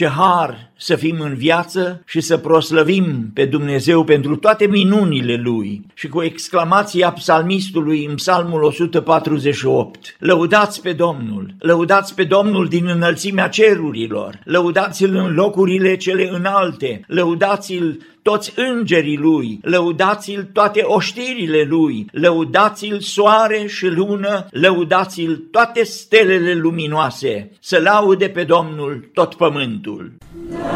Ce har să fim în viață și să proslăvim pe Dumnezeu pentru toate minunile Lui. Și cu exclamația psalmistului în psalmul 148, lăudați pe Domnul, lăudați pe Domnul din înălțimea cerurilor, lăudați-L în locurile cele înalte, lăudați-L toți îngerii lui, lăudați-l toate oștirile lui, lăudați-l soare și lună, lăudați-l toate stelele luminoase, să laude pe Domnul tot pământul. La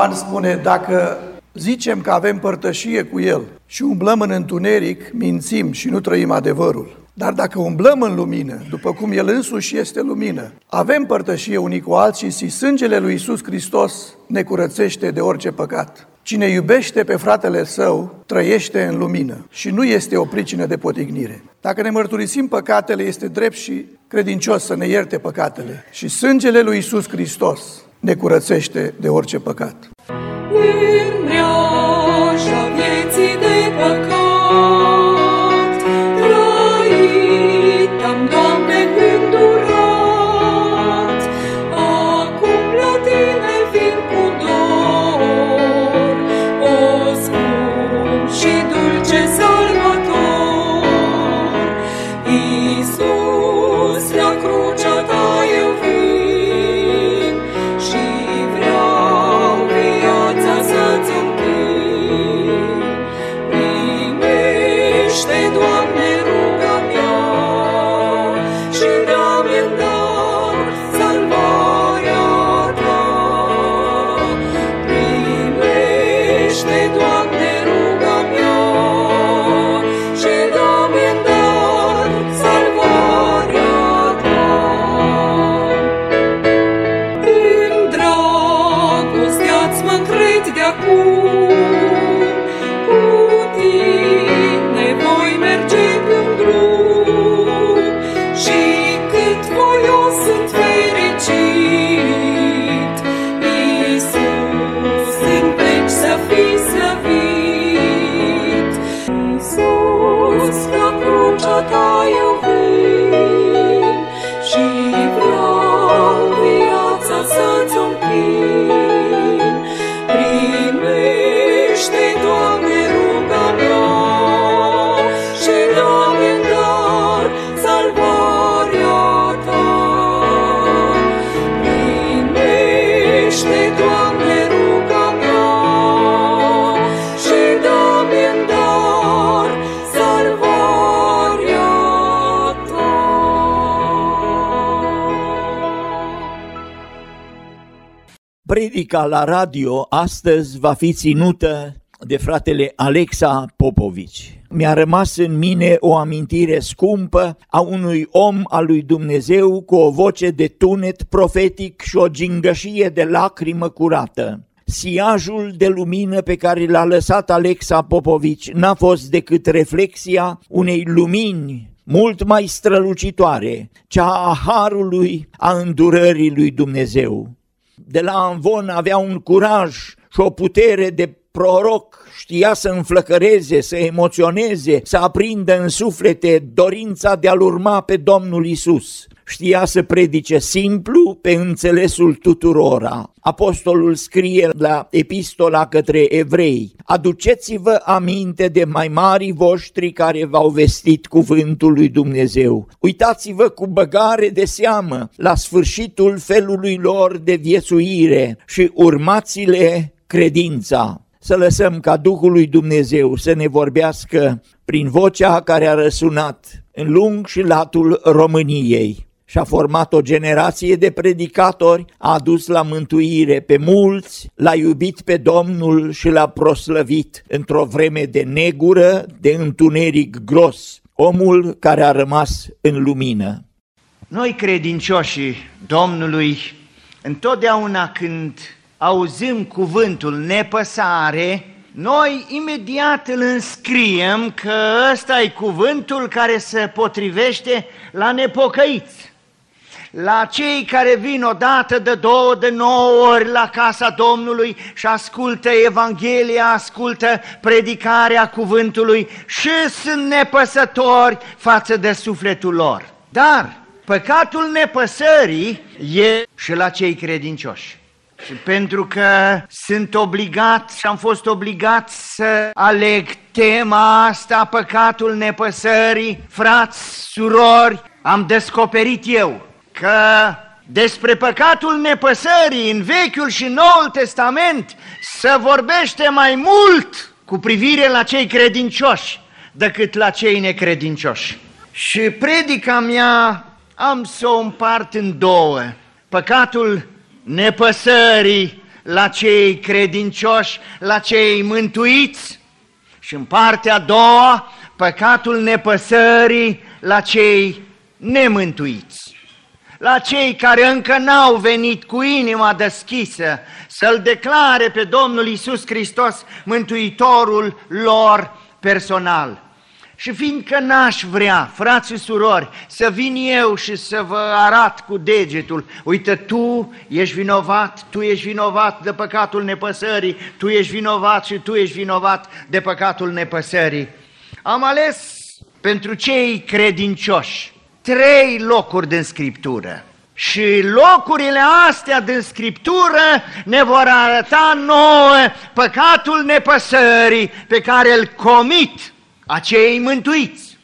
Ioan spune, dacă zicem că avem părtășie cu El și umblăm în întuneric, mințim și nu trăim adevărul. Dar dacă umblăm în lumină, după cum El însuși este lumină, avem părtășie unii cu alții și sângele lui Isus Hristos ne curățește de orice păcat. Cine iubește pe fratele său, trăiește în lumină și nu este o pricină de potignire. Dacă ne mărturisim păcatele, este drept și credincios să ne ierte păcatele. Și sângele lui Isus Hristos ne curățește de orice păcat. să Predica la radio astăzi va fi ținută de fratele Alexa Popovici. Mi-a rămas în mine o amintire scumpă a unui om al lui Dumnezeu cu o voce de tunet profetic și o gingășie de lacrimă curată. Siajul de lumină pe care l-a lăsat Alexa Popovici n-a fost decât reflexia unei lumini mult mai strălucitoare, cea a harului, a îndurării lui Dumnezeu de la Anvon avea un curaj și o putere de proroc, știa să înflăcăreze, să emoționeze, să aprindă în suflete dorința de a-L urma pe Domnul Isus. Știa să predice simplu pe înțelesul tuturora. Apostolul scrie la epistola către evrei, aduceți-vă aminte de mai mari voștri care v-au vestit cuvântul lui Dumnezeu. Uitați-vă cu băgare de seamă la sfârșitul felului lor de viețuire și urmați-le credința să lăsăm ca Duhul lui Dumnezeu să ne vorbească prin vocea care a răsunat în lung și latul României și a format o generație de predicatori, a adus la mântuire pe mulți, l-a iubit pe Domnul și l-a proslăvit într-o vreme de negură, de întuneric gros, omul care a rămas în lumină. Noi credincioșii Domnului, întotdeauna când auzim cuvântul nepăsare, noi imediat îl înscriem că ăsta e cuvântul care se potrivește la nepocăiți, la cei care vin odată de două, de nouă ori la casa Domnului și ascultă Evanghelia, ascultă predicarea cuvântului și sunt nepăsători față de sufletul lor. Dar păcatul nepăsării e și la cei credincioși. Și pentru că sunt obligat și am fost obligat să aleg tema asta, păcatul nepăsării, frați, surori, am descoperit eu că despre păcatul nepăsării în Vechiul și Noul Testament se vorbește mai mult cu privire la cei credincioși decât la cei necredincioși. Și predica mea am să o împart în două. Păcatul nepăsării la cei credincioși, la cei mântuiți și în partea a doua, păcatul nepăsării la cei nemântuiți, la cei care încă n-au venit cu inima deschisă să-L declare pe Domnul Isus Hristos Mântuitorul lor personal. Și fiindcă n-aș vrea, frați și surori, să vin eu și să vă arat cu degetul, uite, tu ești vinovat, tu ești vinovat de păcatul nepăsării, tu ești vinovat și tu ești vinovat de păcatul nepăsării. Am ales pentru cei credincioși trei locuri din Scriptură. Și locurile astea din Scriptură ne vor arăta nouă păcatul nepăsării pe care îl comit acei mântuiți.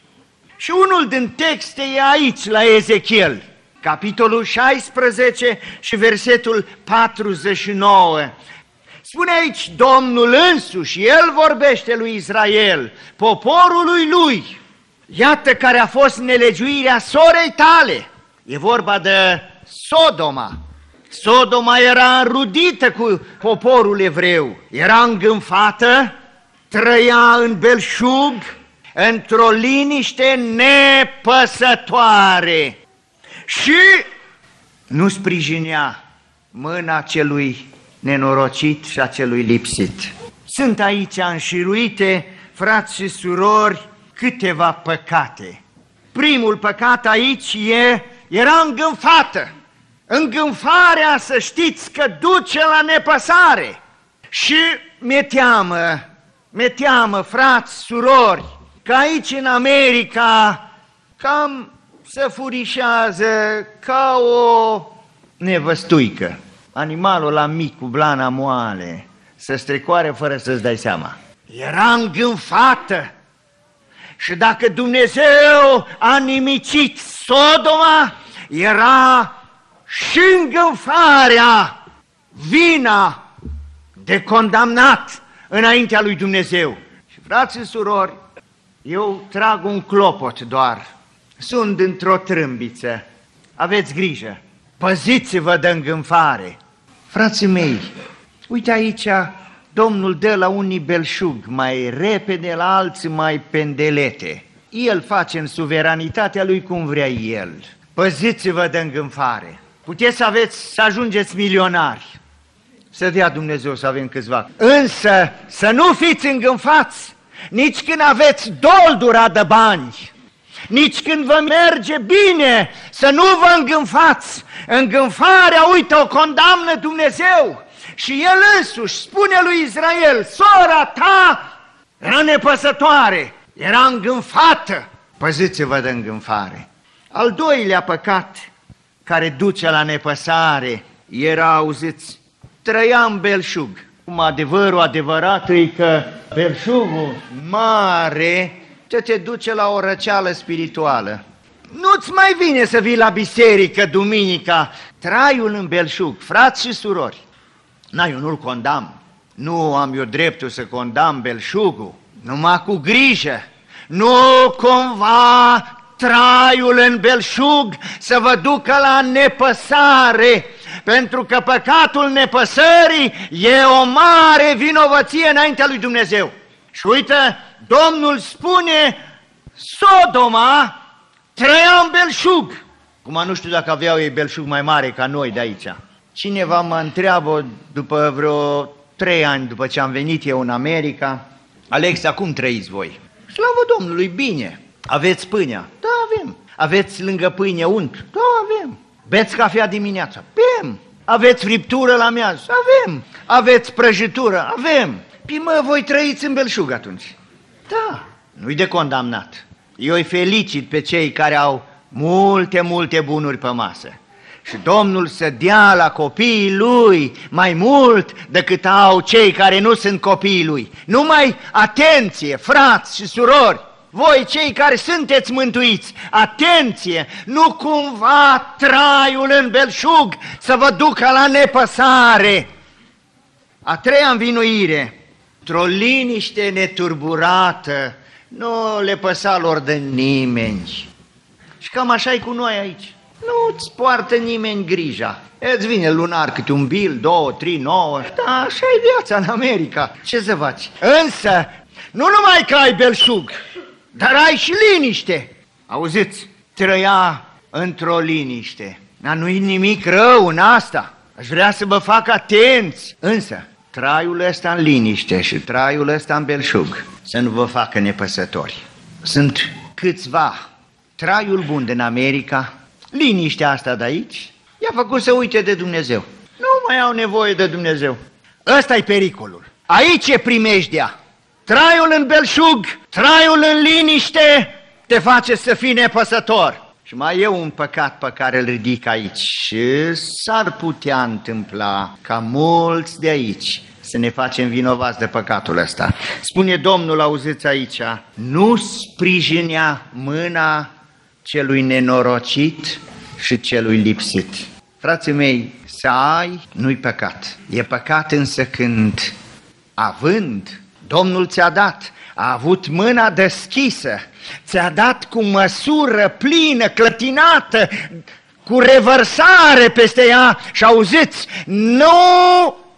Și unul din texte e aici, la Ezechiel, capitolul 16 și versetul 49. Spune aici Domnul însuși, El vorbește lui Israel, poporului lui, iată care a fost nelegiuirea sorei tale. E vorba de Sodoma. Sodoma era înrudită cu poporul evreu, era îngânfată, trăia în belșug, într-o liniște nepăsătoare și nu sprijinea mâna celui nenorocit și a celui lipsit. Sunt aici înșiruite, frați și surori, câteva păcate. Primul păcat aici e, era îngânfată. Îngânfarea, să știți că duce la nepăsare. Și mi-e teamă mi teamă, frați, surori, că aici în America cam se furișează ca o nevăstuică. Animalul la mic cu blana moale să strecoare fără să-ți dai seama. Era îngânfată și dacă Dumnezeu a nimicit Sodoma, era și îngânfarea, vina de condamnat înaintea lui Dumnezeu. Și frați și surori, eu trag un clopot doar, sunt într-o trâmbiță, aveți grijă, păziți-vă de îngânfare. Frații mei, uite aici, Domnul dă la unii belșug mai repede, la alții mai pendelete. El face în suveranitatea lui cum vrea El. Păziți-vă de îngânfare. Puteți să aveți, să ajungeți milionari. Să dea Dumnezeu să avem câțiva. Însă să nu fiți îngânfați nici când aveți doldura de bani, nici când vă merge bine, să nu vă îngânfați. Îngânfarea, uite, o condamnă Dumnezeu. Și El însuși spune lui Israel, sora ta era nepăsătoare, era îngânfată. Păziți-vă de îngânfare. Al doilea păcat care duce la nepăsare era, auziți, trăia în belșug. Cum adevărul adevărat e că belșugul mare ce te duce la o răceală spirituală. Nu-ți mai vine să vii la biserică duminica, traiul în belșug, frați și surori. Na, eu nu-l condamn. Nu am eu dreptul să condamn belșugul, numai cu grijă. Nu cumva traiul în belșug să vă ducă la nepăsare, pentru că păcatul nepăsării e o mare vinovăție înaintea lui Dumnezeu. Și uite, Domnul spune, Sodoma trăia în belșug. Cum nu știu dacă aveau ei belșug mai mare ca noi de aici. Cineva mă întreabă după vreo trei ani după ce am venit eu în America, Alexa, cum trăiți voi? Slavă Domnului, bine. Aveți pâinea? Da, avem. Aveți lângă pâine unt? Da, avem. Beți cafea dimineața? Bem. Aveți friptură la miaz? Avem. Aveți prăjitură? Avem. Păi mă, voi trăiți în belșug atunci. Da, nu-i de condamnat. Eu îi felicit pe cei care au multe, multe bunuri pe masă. Și Domnul să dea la copiii lui mai mult decât au cei care nu sunt copiii lui. Numai atenție, frați și surori, voi cei care sunteți mântuiți, atenție, nu cumva traiul în belșug să vă ducă la nepăsare. A treia învinuire, într-o liniște neturburată, nu le păsa lor de nimeni. Și cam așa e cu noi aici. Nu-ți poartă nimeni grija. Îți vine lunar câte un bil, două, trei, nouă. Da, așa e viața în America. Ce să faci? Însă, nu numai că ai belșug, dar ai și liniște. Auziți, trăia într-o liniște. Dar nu-i nimic rău în asta. Aș vrea să vă fac atenți. Însă, traiul ăsta în liniște și traiul ăsta în belșug să nu vă facă nepăsători. Sunt câțiva. Traiul bun din America, liniștea asta de aici, i-a făcut să uite de Dumnezeu. Nu mai au nevoie de Dumnezeu. Ăsta e pericolul. Aici e primejdea. Traiul în belșug, traiul în liniște, te face să fii nepăsător. Și mai e un păcat pe care îl ridic aici și s-ar putea întâmpla ca mulți de aici să ne facem vinovați de păcatul ăsta. Spune Domnul, auziți aici, nu sprijinea mâna celui nenorocit și celui lipsit. Frații mei, să ai nu-i păcat. E păcat însă când, având, Domnul ți-a dat, a avut mâna deschisă, ți-a dat cu măsură plină, clătinată, cu revărsare peste ea și auziți, nu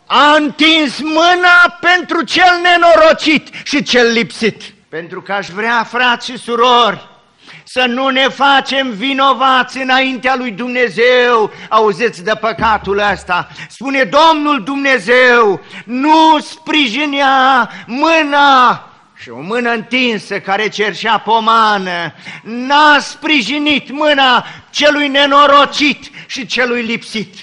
a întins mâna pentru cel nenorocit și cel lipsit. Pentru că aș vrea, frați și surori, să nu ne facem vinovați înaintea lui Dumnezeu, auziți de păcatul ăsta. Spune Domnul Dumnezeu, nu sprijinea mâna și o mână întinsă care cerșea pomană, n-a sprijinit mâna celui nenorocit și celui lipsit.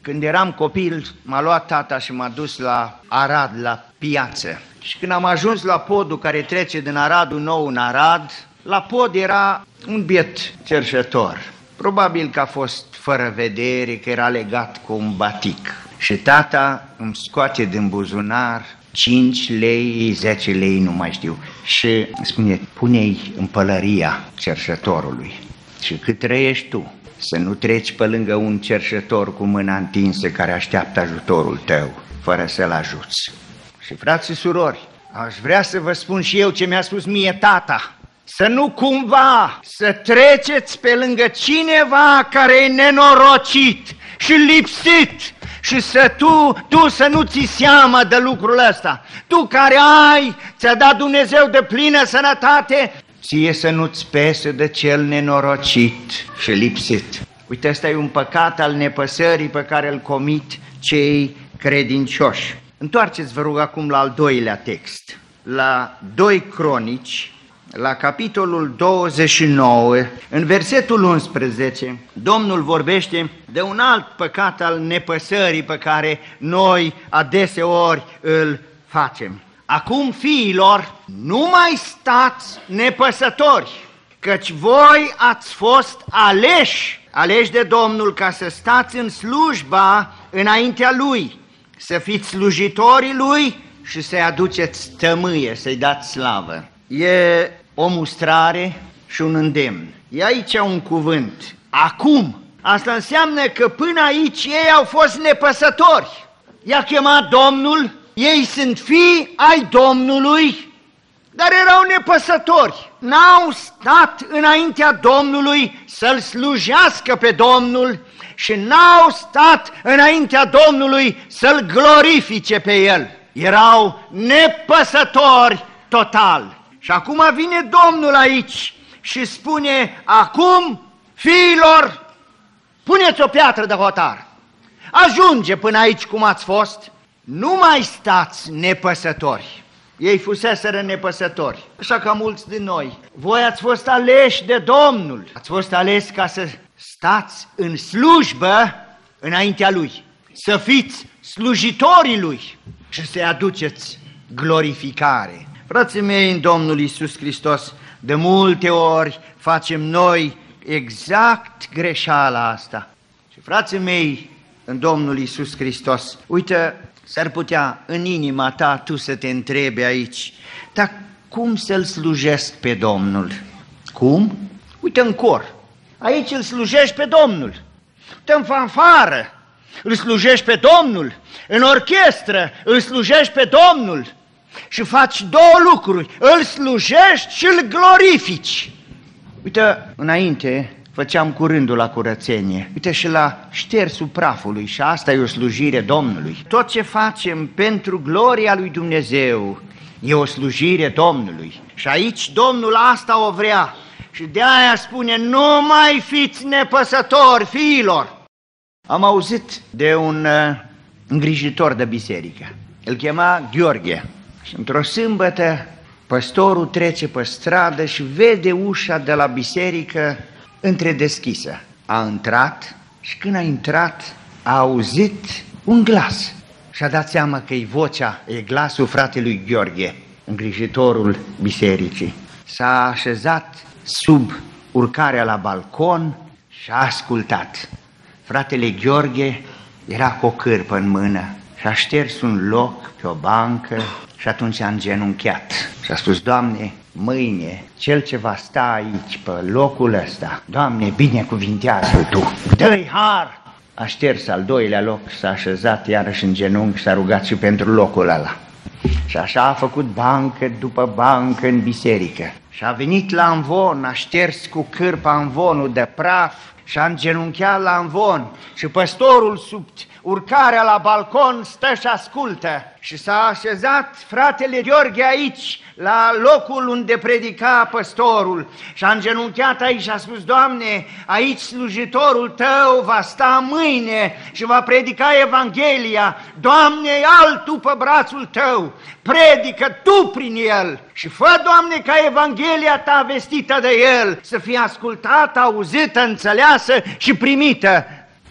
Când eram copil, m-a luat tata și m-a dus la Arad, la piață. Și când am ajuns la podul care trece din Aradul Nou în Arad, la pod era un biet cerșător. Probabil că a fost fără vedere, că era legat cu un batic. Și tata îmi scoate din buzunar 5 lei, 10 lei, nu mai știu. Și spune, pune-i în pălăria cerșătorului. Și cât trăiești tu, să nu treci pe lângă un cerșător cu mâna întinsă care așteaptă ajutorul tău, fără să-l ajuți. Și frați și surori, aș vrea să vă spun și eu ce mi-a spus mie tata, să nu cumva să treceți pe lângă cineva care e nenorocit și lipsit și să tu, tu să nu ți seama de lucrul ăsta. Tu care ai, ți-a dat Dumnezeu de plină sănătate, ție să nu-ți pese de cel nenorocit și lipsit. Uite, ăsta e un păcat al nepăsării pe care îl comit cei credincioși. Întoarceți, vă rog, acum la al doilea text, la 2 Cronici, la capitolul 29, în versetul 11, Domnul vorbește de un alt păcat al nepăsării pe care noi adeseori îl facem. Acum, fiilor, nu mai stați nepăsători, căci voi ați fost aleși, aleși de Domnul ca să stați în slujba înaintea Lui, să fiți slujitorii Lui și să-i aduceți tămâie, să-i dați slavă. E o mustrare și un îndemn. E aici un cuvânt. Acum. Asta înseamnă că până aici ei au fost nepăsători. I-a chemat Domnul, ei sunt fii ai Domnului, dar erau nepăsători. N-au stat înaintea Domnului să-L slujească pe Domnul și n-au stat înaintea Domnului să-L glorifice pe El. Erau nepăsători total. Și acum vine Domnul aici și spune, acum, fiilor, puneți o piatră de hotar. Ajunge până aici cum ați fost, nu mai stați nepăsători. Ei fuseseră nepăsători, așa ca mulți din noi. Voi ați fost aleși de Domnul, ați fost aleși ca să stați în slujbă înaintea Lui, să fiți slujitorii Lui și să-i aduceți glorificare. Frații mei, în Domnul Isus Hristos, de multe ori facem noi exact greșeala asta. Și frații mei, în Domnul Isus Hristos, uite, s-ar putea în inima ta tu să te întrebi aici, dar cum să-L slujesc pe Domnul? Cum? Uite în cor, aici îl slujești pe Domnul. Uite în fanfară, îl slujești pe Domnul. În orchestră, îl slujești pe Domnul și faci două lucruri, îl slujești și îl glorifici. Uite, înainte făceam curândul la curățenie, uite și la ștersul prafului și asta e o slujire Domnului. Tot ce facem pentru gloria lui Dumnezeu e o slujire Domnului. Și aici Domnul asta o vrea. Și de aia spune, nu mai fiți nepăsători, fiilor. Am auzit de un uh, îngrijitor de biserică. Îl chema Gheorghe. Și într-o sâmbătă, păstorul trece pe stradă și vede ușa de la biserică întredeschisă. A intrat și când a intrat, a auzit un glas. Și a dat seama că e vocea, e glasul fratelui Gheorghe, îngrijitorul bisericii. S-a așezat sub urcarea la balcon și a ascultat. Fratele Gheorghe era cu o cârpă în mână și a șters un loc pe o bancă și atunci a îngenunchiat și a spus, Doamne, mâine, cel ce va sta aici, pe locul ăsta, Doamne, binecuvintează Tu, dă-i har! A șters al doilea loc, s-a așezat iarăși în genunchi și s-a rugat și pentru locul ăla. Și așa a făcut bancă după bancă în biserică. Și a venit la învon, a șters cu cârpa învonul de praf și a îngenunchiat la învon. Și păstorul sub urcarea la balcon stă și ascultă. Și s-a așezat fratele Gheorghe aici, la locul unde predica păstorul și a îngenunchiat aici și a spus, Doamne, aici slujitorul Tău va sta mâine și va predica Evanghelia. Doamne, altul pe brațul Tău, predică Tu prin el și fă, Doamne, ca Evanghelia Ta vestită de el să fie ascultată, auzită, înțeleasă și primită.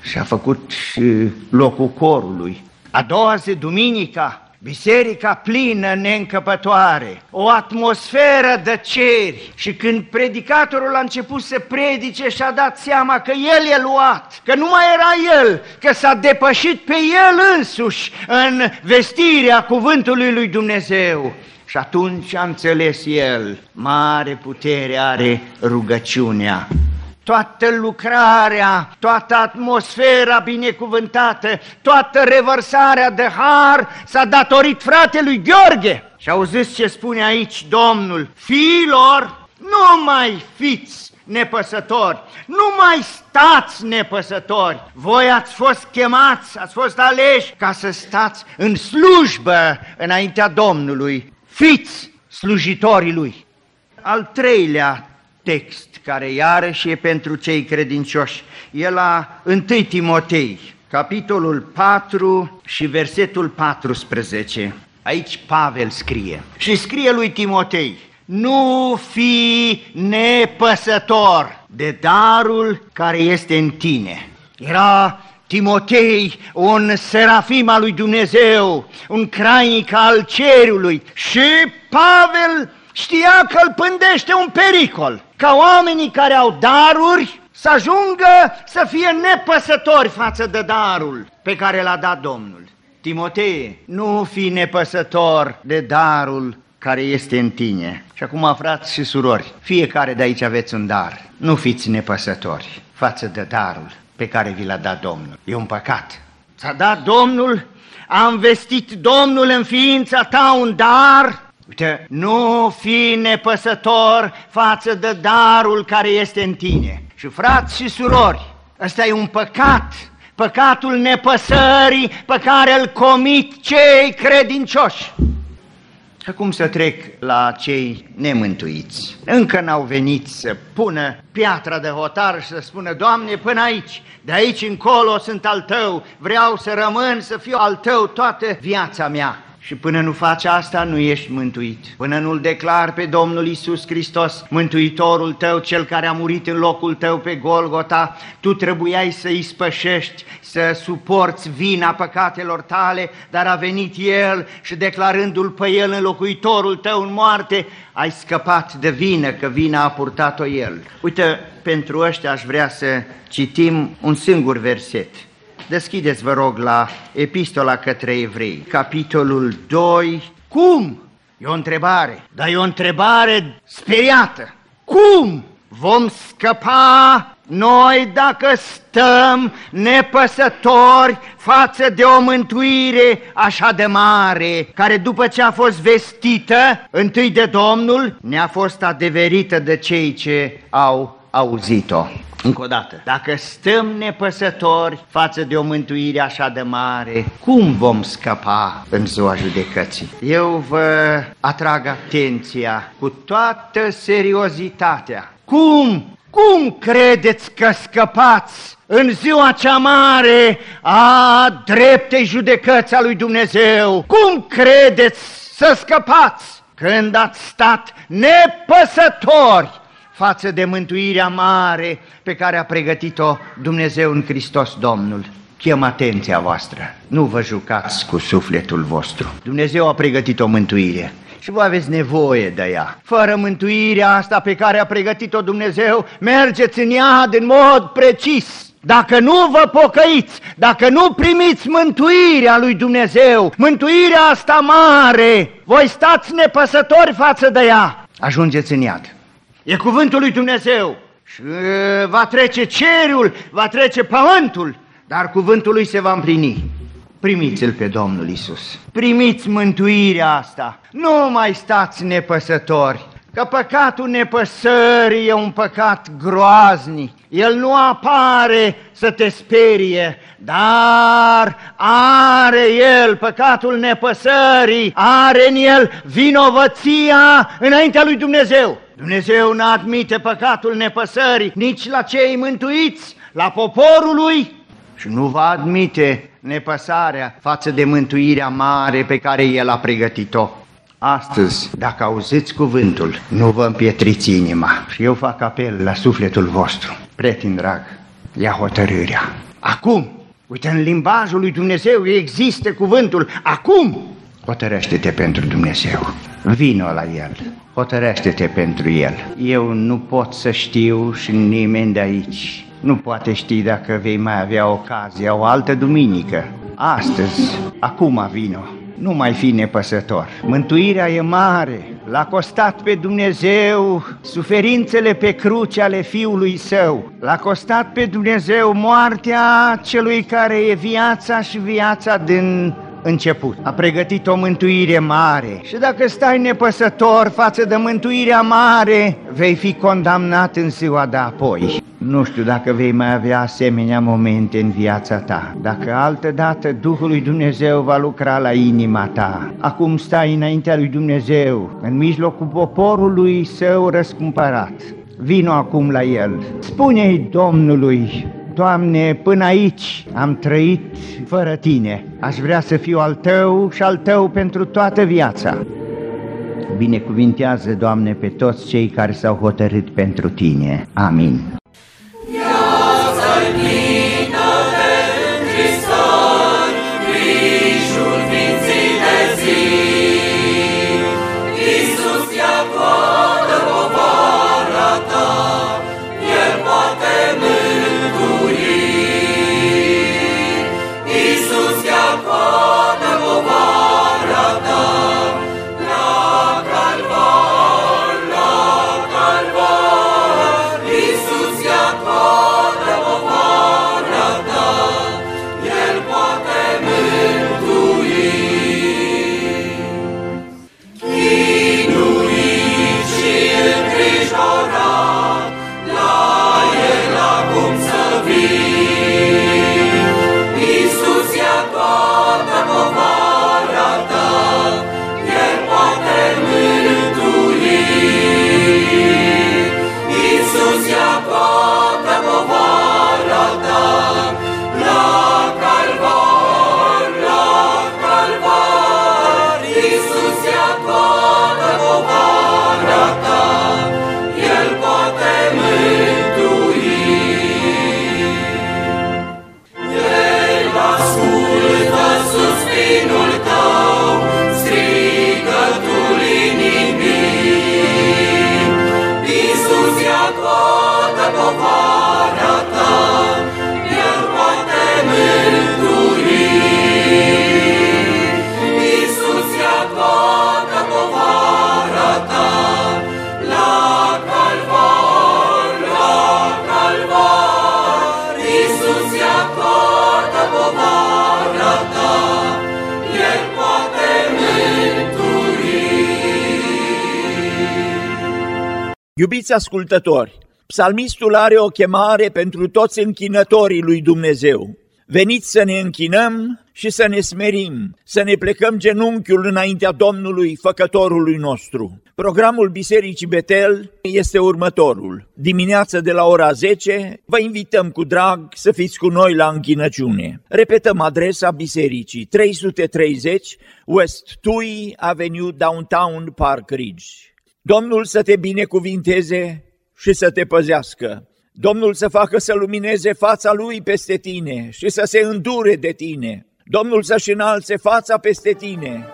Și a făcut și locul corului. A doua zi, duminica, Biserica plină, neîncăpătoare, o atmosferă de ceri și când predicatorul a început să predice și-a dat seama că el e luat, că nu mai era el, că s-a depășit pe el însuși în vestirea cuvântului lui Dumnezeu. Și atunci a înțeles el, mare putere are rugăciunea toată lucrarea, toată atmosfera binecuvântată, toată revărsarea de har s-a datorit fratelui Gheorghe. Și auziți ce spune aici Domnul, fiilor, Nu mai fiți nepăsători, nu mai stați nepăsători. Voi ați fost chemați, ați fost aleși ca să stați în slujbă înaintea Domnului. Fiți slujitorii Lui. Al treilea text, care iarăși e pentru cei credincioși, e la 1 Timotei, capitolul 4 și versetul 14. Aici Pavel scrie și scrie lui Timotei, nu fi nepăsător de darul care este în tine. Era Timotei, un serafim al lui Dumnezeu, un crainic al cerului și Pavel știa că îl pândește un pericol, ca oamenii care au daruri să ajungă să fie nepăsători față de darul pe care l-a dat Domnul. Timotei, nu fi nepăsător de darul care este în tine. Și acum, frați și surori, fiecare de aici aveți un dar. Nu fiți nepăsători față de darul pe care vi l-a dat Domnul. E un păcat. Ți-a dat Domnul, a investit Domnul în ființa ta un dar, Uite, nu fi nepăsător față de darul care este în tine. Și frați și surori, ăsta e un păcat, păcatul nepăsării pe care îl comit cei credincioși. Și acum să trec la cei nemântuiți. Încă n-au venit să pună piatra de hotar și să spună, Doamne, până aici, de aici încolo sunt al Tău, vreau să rămân, să fiu al Tău toată viața mea. Și până nu faci asta, nu ești mântuit. Până nu-L declar pe Domnul Isus Hristos, Mântuitorul tău, Cel care a murit în locul tău pe Golgota, tu trebuiai să îi spășești, să suporți vina păcatelor tale, dar a venit El și declarându-L pe El înlocuitorul tău în moarte, ai scăpat de vină, că vina a purtat-o El. Uite, pentru ăștia aș vrea să citim un singur verset. Deschideți, vă rog, la Epistola către Evrei, capitolul 2. Cum? E o întrebare, dar e o întrebare speriată. Cum vom scăpa noi dacă stăm nepăsători față de o mântuire așa de mare, care după ce a fost vestită întâi de Domnul, ne-a fost adeverită de cei ce au auzit-o. Încă o dată, dacă stăm nepăsători față de o mântuire așa de mare, cum vom scăpa în ziua judecății? Eu vă atrag atenția cu toată seriozitatea. Cum? Cum credeți că scăpați în ziua cea mare a dreptei judecăți a lui Dumnezeu? Cum credeți să scăpați când ați stat nepăsători față de mântuirea mare pe care a pregătit-o Dumnezeu în Hristos Domnul. Chem atenția voastră, nu vă jucați cu sufletul vostru. Dumnezeu a pregătit o mântuire și voi aveți nevoie de ea. Fără mântuirea asta pe care a pregătit-o Dumnezeu, mergeți în ea în mod precis. Dacă nu vă pocăiți, dacă nu primiți mântuirea lui Dumnezeu, mântuirea asta mare, voi stați nepăsători față de ea, ajungeți în iad. E cuvântul lui Dumnezeu și va trece cerul, va trece pământul, dar cuvântul lui se va împlini. Primiți-l pe Domnul Isus. Primiți mântuirea asta. Nu mai stați nepăsători, că păcatul nepăsării e un păcat groaznic. El nu apare să te sperie, dar are el, păcatul nepăsării, are în el vinovăția înaintea lui Dumnezeu. Dumnezeu nu admite păcatul nepăsării nici la cei mântuiți, la poporul lui și nu va admite nepăsarea față de mântuirea mare pe care El a pregătit-o. Astăzi, dacă auziți cuvântul, nu vă împietriți inima. Și eu fac apel la sufletul vostru. Prieten drag, ia hotărârea. Acum, uite, în limbajul lui Dumnezeu există cuvântul. Acum, hotărăște-te pentru Dumnezeu. Vino la El hotărește-te pentru el. Eu nu pot să știu și nimeni de aici nu poate ști dacă vei mai avea ocazia o altă duminică. Astăzi, acum vino, nu mai fi nepăsător. Mântuirea e mare, l-a costat pe Dumnezeu suferințele pe cruce ale Fiului Său, l-a costat pe Dumnezeu moartea celui care e viața și viața din început. A pregătit o mântuire mare și dacă stai nepăsător față de mântuirea mare, vei fi condamnat în ziua de apoi. Nu știu dacă vei mai avea asemenea momente în viața ta, dacă altă dată Duhul lui Dumnezeu va lucra la inima ta. Acum stai înaintea lui Dumnezeu, în mijlocul poporului său răscumpărat. Vino acum la el. Spune-i Domnului, Doamne, până aici am trăit fără Tine. Aș vrea să fiu al Tău și al Tău pentru toată viața. Binecuvintează, Doamne, pe toți cei care s-au hotărât pentru Tine. Amin. Iubiți ascultători, psalmistul are o chemare pentru toți închinătorii lui Dumnezeu. Veniți să ne închinăm și să ne smerim, să ne plecăm genunchiul înaintea Domnului, Făcătorului nostru. Programul Bisericii Betel este următorul. Dimineața de la ora 10 vă invităm cu drag să fiți cu noi la închinăciune. Repetăm adresa bisericii 330 West Tui Avenue Downtown Park Ridge. Domnul să te binecuvinteze și să te păzească. Domnul să facă să lumineze fața Lui peste tine și să se îndure de tine. Domnul să-și înalțe fața peste tine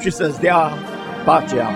și să-ți dea pacea.